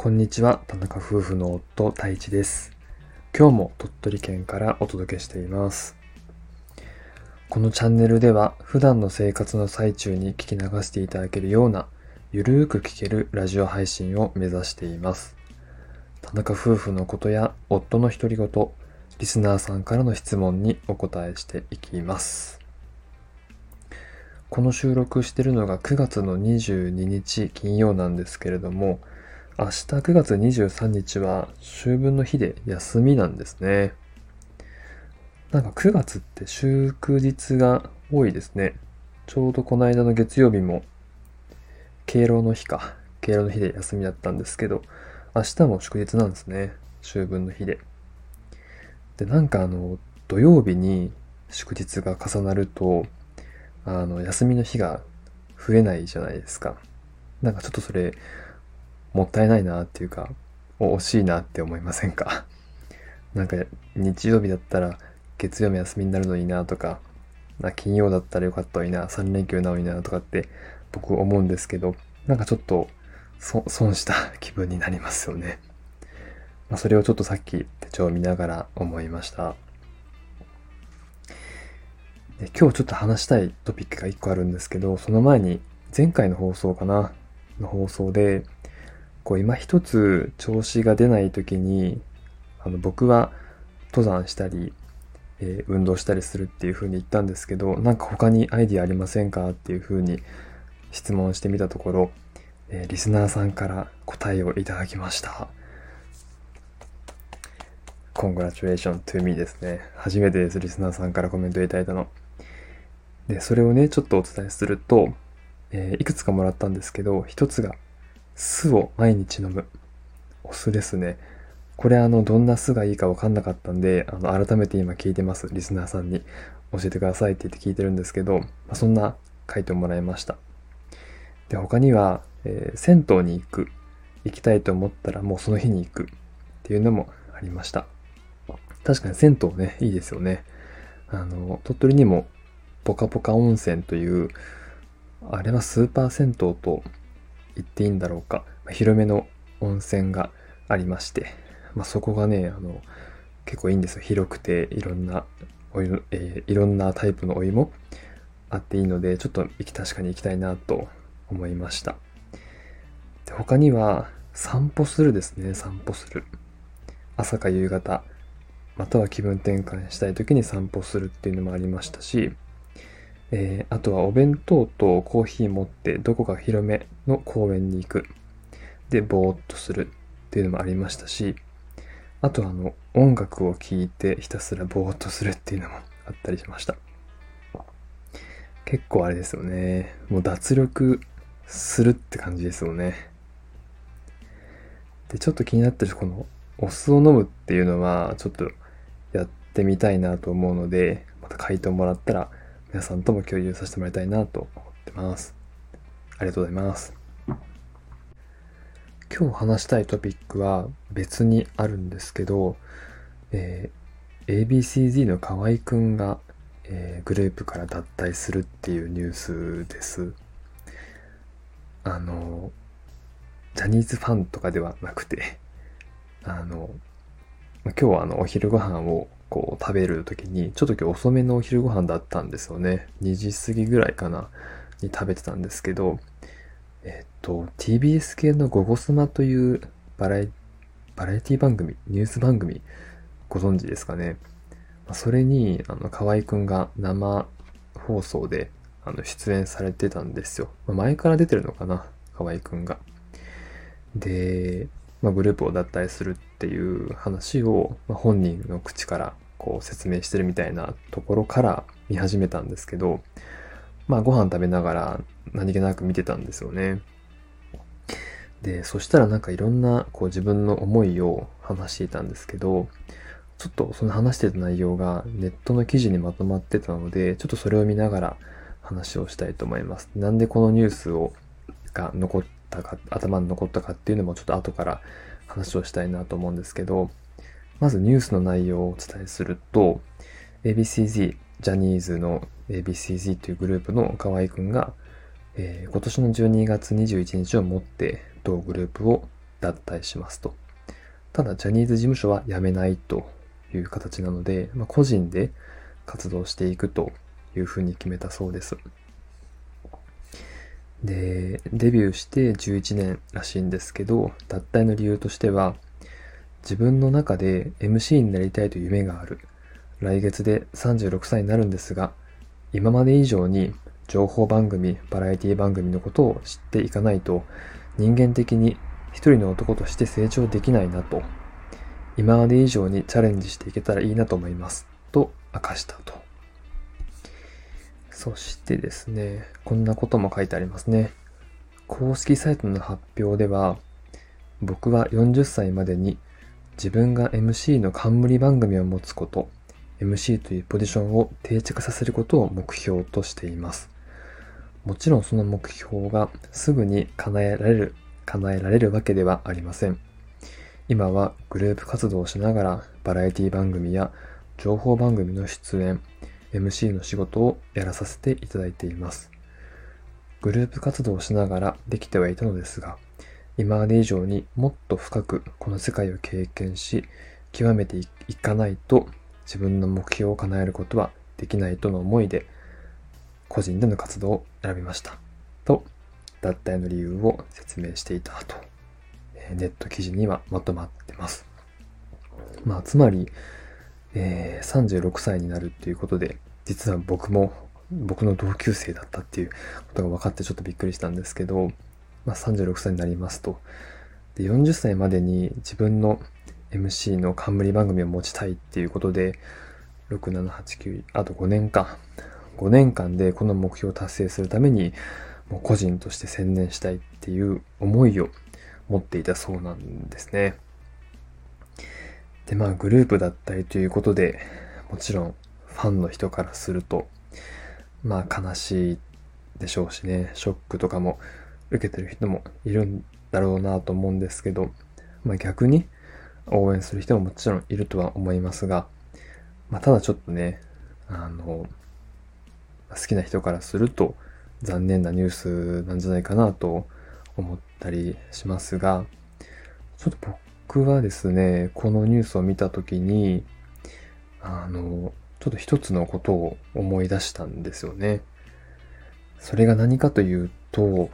こんにちは、田中夫婦の夫、太一です。今日も鳥取県からお届けしています。このチャンネルでは、普段の生活の最中に聞き流していただけるような、ゆるーく聞けるラジオ配信を目指しています。田中夫婦のことや夫の独り言、リスナーさんからの質問にお答えしていきます。この収録してるのが9月の22日金曜なんですけれども、明日9月23日は秋分の日で休みなんですね。なんか9月って祝日が多いですね。ちょうどこの間の月曜日も敬老の日か。敬老の日で休みだったんですけど、明日も祝日なんですね。秋分の日で。で、なんかあの、土曜日に祝日が重なると、あの、休みの日が増えないじゃないですか。なんかちょっとそれ、もったいないなっていうか、惜しいなって思いませんか？なんか日曜日だったら月曜日休みになるのになとか、な金曜だったらよかったのにな、3連休なのになとかって僕思うんですけど、なんかちょっとそ損した気分になりますよね。まあ、それをちょっとさっき手帳を見ながら思いました。で今日ちょっと話したいトピックが1個あるんですけど、その前に前回の放送かなの放送で、こう今一つ調子が出ない時に、あの僕は登山したり、えー運動したりするっていう風に言ったんですけど、なんか他にアイディアありませんかっていう風に質問してみたところ、えーリスナーさんから答えをいただきました。Congratulations to me ですね。初めてです、リスナーさんからコメントいただいたの。で、それをね、ちょっとお伝えすると、えーいくつかもらったんですけど、一つが、酢を毎日飲む。お酢ですね。これあの、どんな酢がいいかわかんなかったんで、あの、改めて今聞いてます。リスナーさんに教えてくださいって言って聞いてるんですけど、まあ、そんな回答もらいました。で、他には、えー銭湯に行く。行きたいと思ったらもうその日に行く。っていうのもありました。確かに銭湯ね、いいですよね。あの、鳥取にも、ポカポカ温泉という、あれはスーパー銭湯と言っていいんだろうか、まあ広めの温泉がありまして、まあ、そこがね、あの、結構いいんですよ。広くて、いろんなお湯、えーいろんなタイプのお湯もあっていいので、ちょっと、確かに行きたいなと思いました。で他には、散歩するですね、散歩する。朝か夕方、または気分転換したい時に散歩するっていうのもありましたし、えーあとはお弁当とコーヒー持ってどこか広めの公園に行く。で、ぼーっとするっていうのもありましたし、あとはあの、音楽を聴いてひたすらぼーっとするっていうのもあったりしました。結構あれですよね。もう脱力するって感じですよね。で、ちょっと気になってるこのお酢を飲むっていうのはちょっとやってみたいなと思うので、また回答もらったら皆さんとも共有させてもらいたいなと思ってます。ありがとうございます。今日話したいトピックは別にあるんですけど、えー ABCD の河合くんが、えーグループから脱退するっていうニュースです。あの、ジャニーズファンとかではなくて、あの、今日はあのお昼ご飯をこう食べる時に、ちょっと今日遅めのお昼ご飯だったんですよね。2時過ぎぐらいかな、に食べてたんですけど、えっと、TBS 系のゴゴスマというバラエバラエティ番組、ニュース番組、ご存知ですかね。それに、あの、河合くんが生放送で、あの、出演されてたんですよ。前から出てるのかな、河合くんが。で、まあ、グループを脱退するってっていう話を、まあ、本人の口からこう説明してるみたいなところから見始めたんですけど、まあご飯食べながら何気なく見てたんですよね。で、そしたらなんかいろんなこう自分の思いを話していたんですけど、ちょっとその話してた内容がネットの記事にまとまってたので、ちょっとそれを見ながら話をしたいと思います。なんでこのニュースをが残ったか、頭に残ったかっていうのもちょっと後から話をしたいなと思うんですけど、まずニュースの内容をお伝えすると、ABCZ、ジャニーズの ABCZ というグループの河合くんが、えー今年の12月21日をもって同グループを脱退しますと。ただ、ジャニーズ事務所は辞めないという形なので、まあ、個人で活動していくというふうに決めたそうです。で、デビューして11年らしいんですけど、脱退の理由としては、自分の中で MC になりたいと夢がある。来月で36歳になるんですが、今まで以上に情報番組、バラエティ番組のことを知っていかないと、人間的に一人の男として成長できないなと、今まで以上にチャレンジしていけたらいいなと思います。と明かしたと。そしてですね、こんなことも書いてありますね。公式サイトの発表では、僕は40歳までに自分が MC の冠番組を持つこと、MC というポジションを定着させることを目標としています。もちろんその目標がすぐに叶えられる、叶えられるわけではありません。今はグループ活動をしながらバラエティ番組や情報番組の出演、MC の仕事をやらさせていただいています。グループ活動をしながらできてはいたのですが、今まで以上にもっと深くこの世界を経験し、極めていかないと自分の目標を叶えることはできないとの思いで、個人での活動を選びました。と、脱退の理由を説明していたと、ネット記事にはまとまってます。まあ、つまり、えー、36歳になるっていうことで、実は僕も、僕の同級生だったっていうことが分かってちょっとびっくりしたんですけど、まあ、36歳になりますと。で、40歳までに自分の MC の冠番組を持ちたいっていうことで、6、7、8、9、あと5年か。5年間でこの目標を達成するために、もう個人として専念したいっていう思いを持っていたそうなんですね。で、まあグループだったりということで、もちろんファンの人からすると、まあ悲しいでしょうしね、ショックとかも受けてる人もいるんだろうなと思うんですけど、まあ逆に応援する人ももちろんいるとは思いますが、まあただちょっとね、あの、好きな人からすると残念なニュースなんじゃないかなと思ったりしますが、ちょっと僕はですね、このニュースを見たときに、あの、ちょっと一つのことを思い出したんですよね。それが何かというと、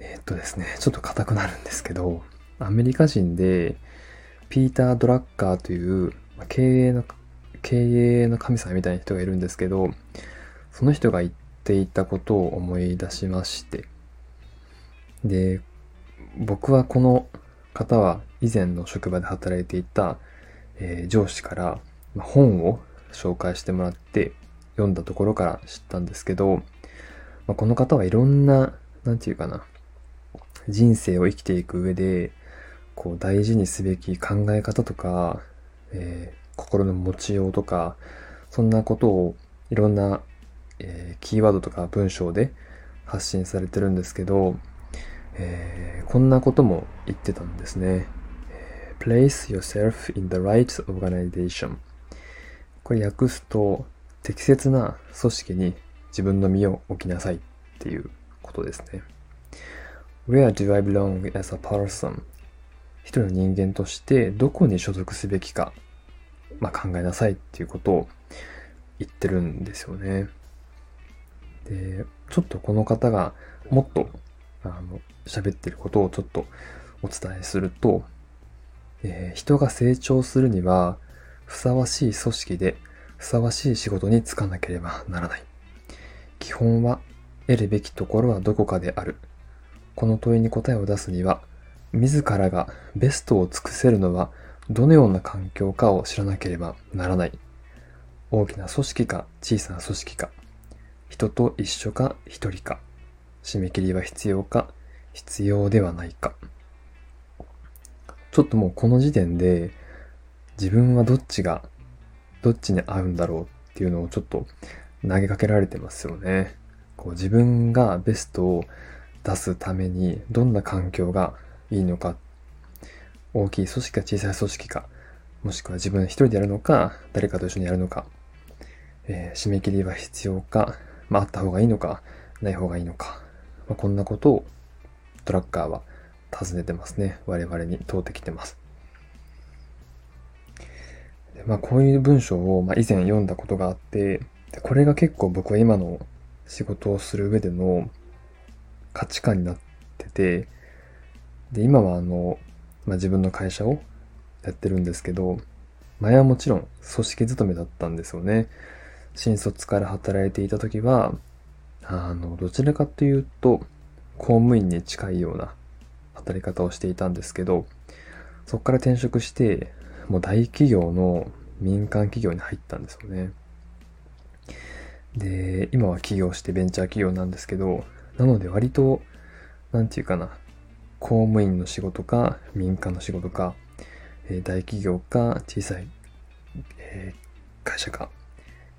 え、っとですね、ちょっと硬くなるんですけど、アメリカ人で、ピーター・ドラッカーという、経営の、経営の神様みたいな人がいるんですけど、その人が言っていたことを思い出しまして、で、僕はこの方は以前の職場で働いていた、えー、上司から本を紹介してもらって読んだところから知ったんですけど、まあ、この方はいろんな、なんていうかな、人生を生きていく上で、こう大事にすべき考え方とか、えー、心の持ちようとか、そんなことをいろんな、えー、キーワードとか文章で発信されてるんですけど、えー、こんなことも言ってたんですね。place yourself in the right organization これ訳すと適切な組織に自分の身を置きなさいっていうことですね。Where do I belong as a person? 一人の人間としてどこに所属すべきか、まあ、考えなさいっていうことを言ってるんですよね。で、ちょっとこの方がもっとあの喋ってることをちょっとお伝えすると、えー、人が成長するには、ふさわしい組織で、ふさわしい仕事に就かなければならない。基本は、得るべきところはどこかである。この問いに答えを出すには、自らがベストを尽くせるのは、どのような環境かを知らなければならない。大きな組織か小さな組織か、人と一緒か一人か、締め切りは必要か？必要ではないか。ちょっともうこの時点で自分はどっちが、どっちに合うんだろうっていうのをちょっと投げかけられてますよね。こう自分がベストを出すためにどんな環境がいいのか、大きい組織か小さい組織か、もしくは自分一人でやるのか、誰かと一緒にやるのか、えー、締め切りは必要か、まあ、あった方がいいのか、ない方がいいのか、まあ、こんなことをトラッカーは尋ねてますね。我々に問うてきてます。まあ、こういう文章を、まあ、以前読んだことがあって、これが結構僕は今の仕事をする上での価値観になってて、で、今はあの、まあ、自分の会社をやってるんですけど、前はもちろん組織勤めだったんですよね。新卒から働いていた時は、あの、どちらかというと、公務員に近いような働き方をしていたんですけど、そこから転職して、もう大企業の民間企業に入ったんですよね。で、今は起業してベンチャー企業なんですけど、なので割と、なんていうかな、公務員の仕事か民間の仕事か、え、大企業か小さい、えー、会社か、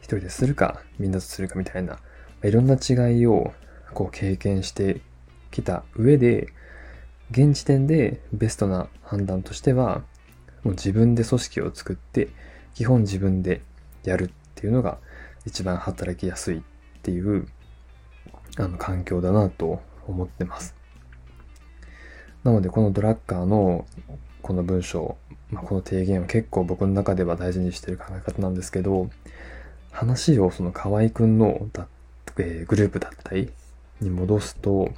一人でするかみんなとするかみたいな、いろんな違いをこう経験してきた上で、現時点でベストな判断としては、もう自分で組織を作って、基本自分でやるっていうのが一番働きやすいっていうあの環境だなと思ってます。なのでこのドラッカーのこの文章、まあ、この提言は結構僕の中では大事にしてる考え方なんですけど、話をその河合くんのだ、えー、グループだったりに戻すと、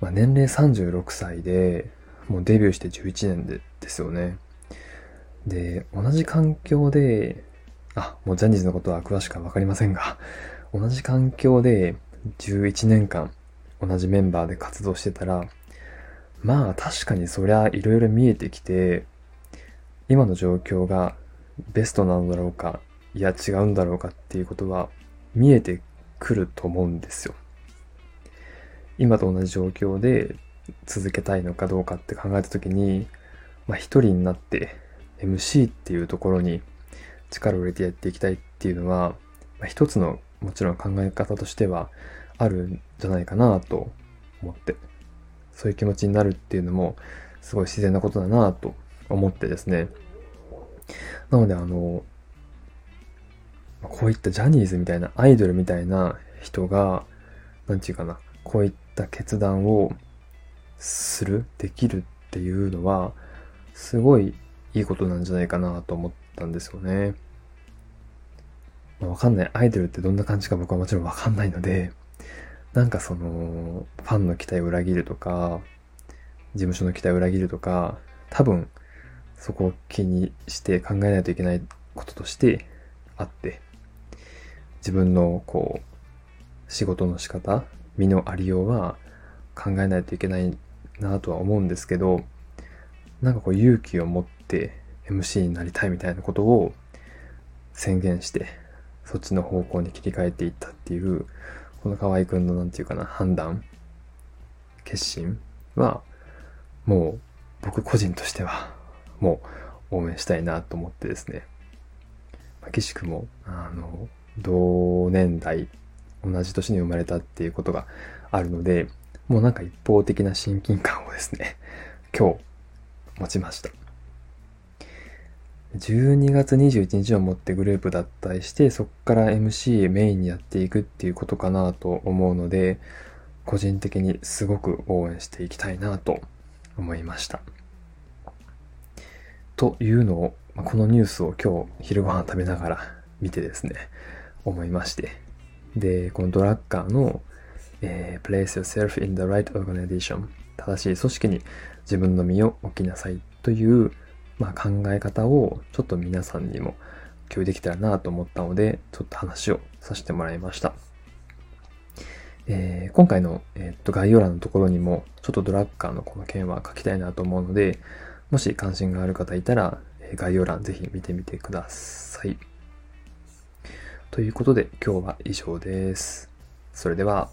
まあ、年齢36歳で、もうデビューして11年でですよね。で、同じ環境で、あ、もうジャニーズのことは詳しくはわかりませんが、同じ環境で11年間同じメンバーで活動してたら、まあ確かにそりゃいろいろ見えてきて、今の状況がベストなのだろうか、いや違うんだろうかっていうことは見えてくると思うんですよ。今と同じ状況で続けたいのかどうかって考えた時に、まあ一人になって MC っていうところに力を入れてやっていきたいっていうのは、まあ、一つのもちろん考え方としてはあるんじゃないかなと思って、そういう気持ちになるっていうのもすごい自然なことだなと思ってですね。なのであの、こういったジャニーズみたいなアイドルみたいな人が、なんていうかな、こういった決断をする、できるっていうのは、すごいいいことなんじゃないかなと思ったんですよね。まあ、わかんない。アイドルってどんな感じか僕はもちろんわかんないので、なんかその、ファンの期待を裏切るとか、事務所の期待を裏切るとか、多分、そこを気にして考えないといけないこととしてあって、自分のこう、仕事の仕方、身のありようは考えないといけないなとは思うんですけど、なんかこう勇気を持って MC になりたいみたいなことを宣言して、そっちの方向に切り替えていったっていう、この河合くんのなんていうかな、判断、決心は、もう僕個人としては、もう応援したいなと思ってですね。まあ、岸くも、あの、同年代、同じ年に生まれたっていうことがあるので、もうなんか一方的な親近感をですね、今日持ちました。12月21日をもってグループ脱退して、そこから MC メインにやっていくっていうことかなと思うので、個人的にすごく応援していきたいなと思いました。というのを、このニュースを今日昼ご飯食べながら見てですね、思いまして。で、このドラッカーの、えー、Place yourself in the right organization 正しい組織に自分の身を置きなさいというまあ、考え方をちょっと皆さんにも共有できたらなと思ったので、ちょっと話をさせてもらいました。えー、今回の、えー、っと概要欄のところにも、ちょっとドラッカーのこの件は書きたいなと思うので、もし関心がある方いたら、え概要欄ぜひ見てみてください。ということで今日は以上です。それでは。